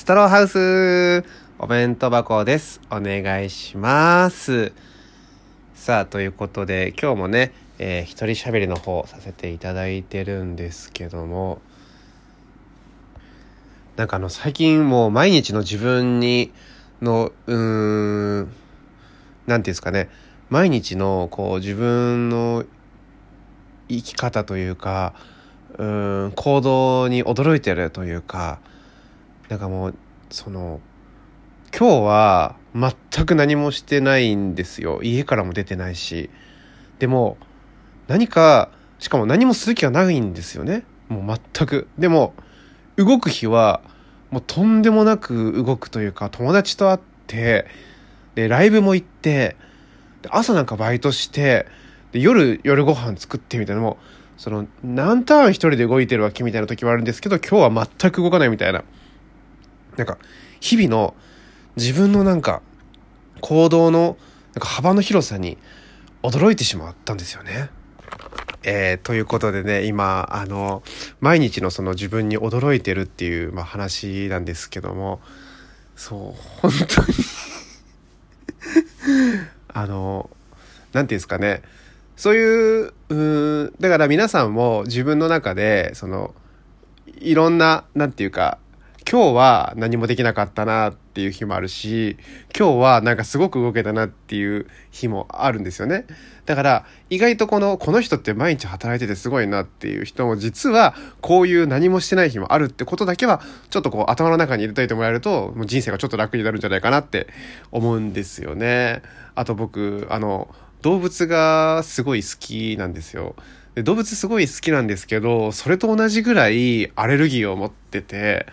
ストローハウスお弁当箱です。お願いします。さあ、ということで、今日もね、えー一人喋りの方させていただいてるんですけども、なんかあの、最近もう毎日の自分に、の、うーん、なんていうんですかね、毎日の、こう、自分の生き方というか、うん、行動に驚いてるというか、なんかもう、その、今日は全く何もしてないんですよ。家からも出てないし。でも、何か、しかも何もする気がないんですよね。もう全く。でも、動く日は、もうとんでもなく動くというか、友達と会って、で、ライブも行って、で朝なんかバイトして、で、夜、夜ご飯作ってみたいなのも、その、何ターン一人で動いてるわけみたいな時はあるんですけど、今日は全く動かないみたいな。なんか、日々の自分のなんか、行動のなんか幅の広さに驚いてしまったんですよね。えーということでね、今、あの、毎日のその自分に驚いてるっていう、まあ、話なんですけども、そう、本当に あの、なんていうんですかね、そういう、うん、だから皆さんも自分の中で、その、いろんな、なんていうか、今日は何もできなかったなっていう日もあるし、今日はなんかすごく動けたなっていう日もあるんですよね。だから意外とこの、この人って毎日働いててすごいなっていう人も実はこういう何もしてない日もあるってことだけはちょっとこう頭の中に入れといてもらえるともう人生がちょっと楽になるんじゃないかなって思うんですよね。あと僕、あの、動物がすごい好きなんですよ。で動物すごい好きなんですけど、それと同じぐらいアレルギーを持ってて、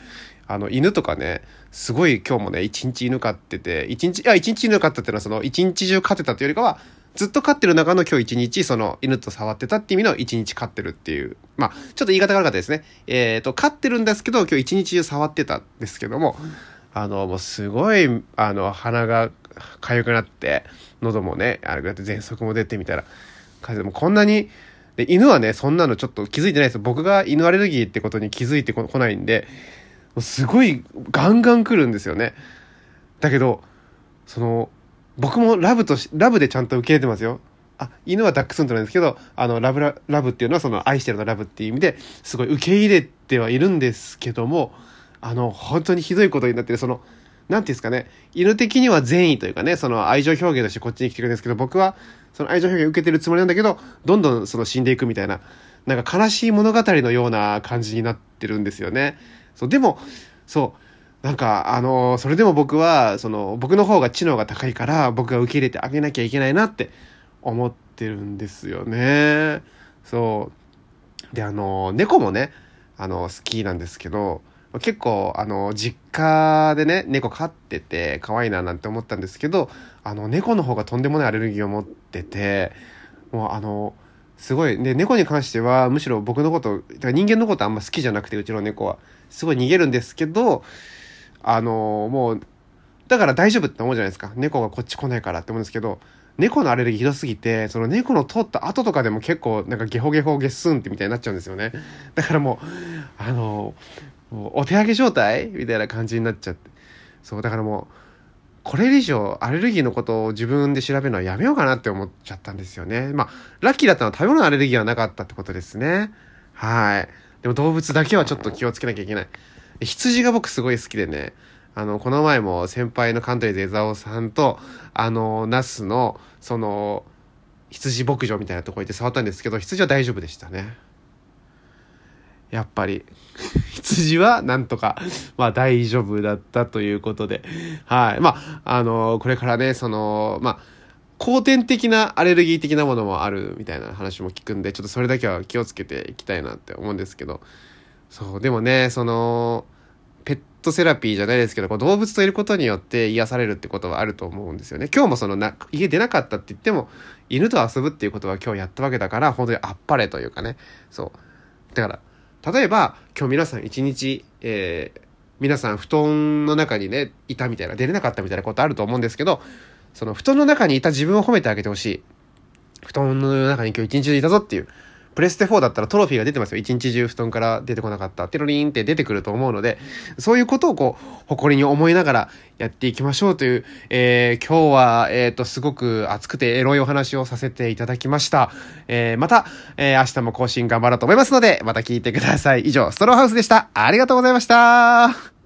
あの、犬とかね、すごい今日もね、一日犬飼ってて、一日、いや、一日犬飼ったっていうのはその、一日中飼ってたっていうよりかは、ずっと飼ってる中の今日一日、その、犬と触ってたっていう意味の一日飼ってるっていう。まあ、ちょっと言い方が悪かったですね。えっ、と、飼ってるんですけど、今日一日中触ってたんですけども、あの、もうすごい、あの、鼻が痒くなって、喉もね、あれだって喘息も出てみたいな感じで、もこんなに、で、犬はね、そんなのちょっと気づいてないです。僕が犬アレルギーってことに気づいてこないんで、すごいガンガン来るんですよね。だけど、その、僕もラブとし、ラブでちゃんと受け入れてますよ。あ、犬はダックスントなんですけど、あの、ラブラ、ラブっていうのはその愛してるのラブっていう意味で、すごい受け入れてはいるんですけども、あの、本当にひどいことになってる、その、なんていうんですかね、犬的には善意というかね、その愛情表現としてこっちに来てくるんですけど、僕はその愛情表現を受けてるつもりなんだけど、どんどんその死んでいくみたいな、なんか悲しい物語のような感じになってるんですよね。そう、でも、そう、なんか、あの、それでも僕は、その、僕の方が知能が高いから、僕が受け入れてあげなきゃいけないなって思ってるんですよね。そう。で、あの、猫もね、あの、好きなんですけど、結構、あの、実家でね、猫飼ってて、可愛いななんて思ったんですけど、あの、猫の方がとんでもないアレルギーを持ってて、もうあの、すごい、で、猫に関しては、むしろ僕のこと、だから人間のことあんま好きじゃなくて、うちの猫は。すごい逃げるんですけど、あの、もう、だから大丈夫って思うじゃないですか。猫がこっち来ないからって思うんですけど、猫のアレルギーひどすぎて、その猫の通った後とかでも結構なんかゲホゲホゲスンってみたいになっちゃうんですよね。だからもう、あの、もうお手上げ状態？みたいな感じになっちゃって。そう、だからもう、これ以上アレルギーのことを自分で調べるのはやめようかなって思っちゃったんですよね。まあ、ラッキーだったのは食べ物のアレルギーはなかったってことですね。はい。でも動物だけはちょっと気をつけなきゃいけない。羊が僕すごい好きでね、あの、この前も先輩のカントリーズ江沢さんと、あの、ナスの、その、羊牧場みたいなとこ行って触ったんですけど、羊は大丈夫でしたね。やっぱり、羊はなんとか、まあ大丈夫だったということで、はい。まあ、あの、これからね、その、まあ、後天的なアレルギー的なものもあるみたいな話も聞くんで、ちょっとそれだけは気をつけていきたいなって思うんですけど、そう、でもね、その、ペットセラピーじゃないですけど、こう動物といることによって癒されるってことはあると思うんですよね。今日もそのな、家出なかったって言っても、犬と遊ぶっていうことは今日やったわけだから、本当にあっぱれというかね。そう。だから、例えば、今日皆さん一日、えー、皆さん布団の中にね、いたみたいな、出れなかったみたいなことあると思うんですけど、その布団の中にいた自分を褒めてあげてほしい。布団の中に今日一日でいたぞっていう。プレステ4だったらトロフィーが出てますよ。一日中布団から出てこなかった。テロリンって出てくると思うので、そういうことをこう、誇りに思いながらやっていきましょうという、えー、今日は、えっ、ー、と、すごく熱くてエロいお話をさせていただきました。えー、また、えー、明日も更新頑張ろうと思いますので、また聞いてください。以上、ストローハウスでした。ありがとうございました。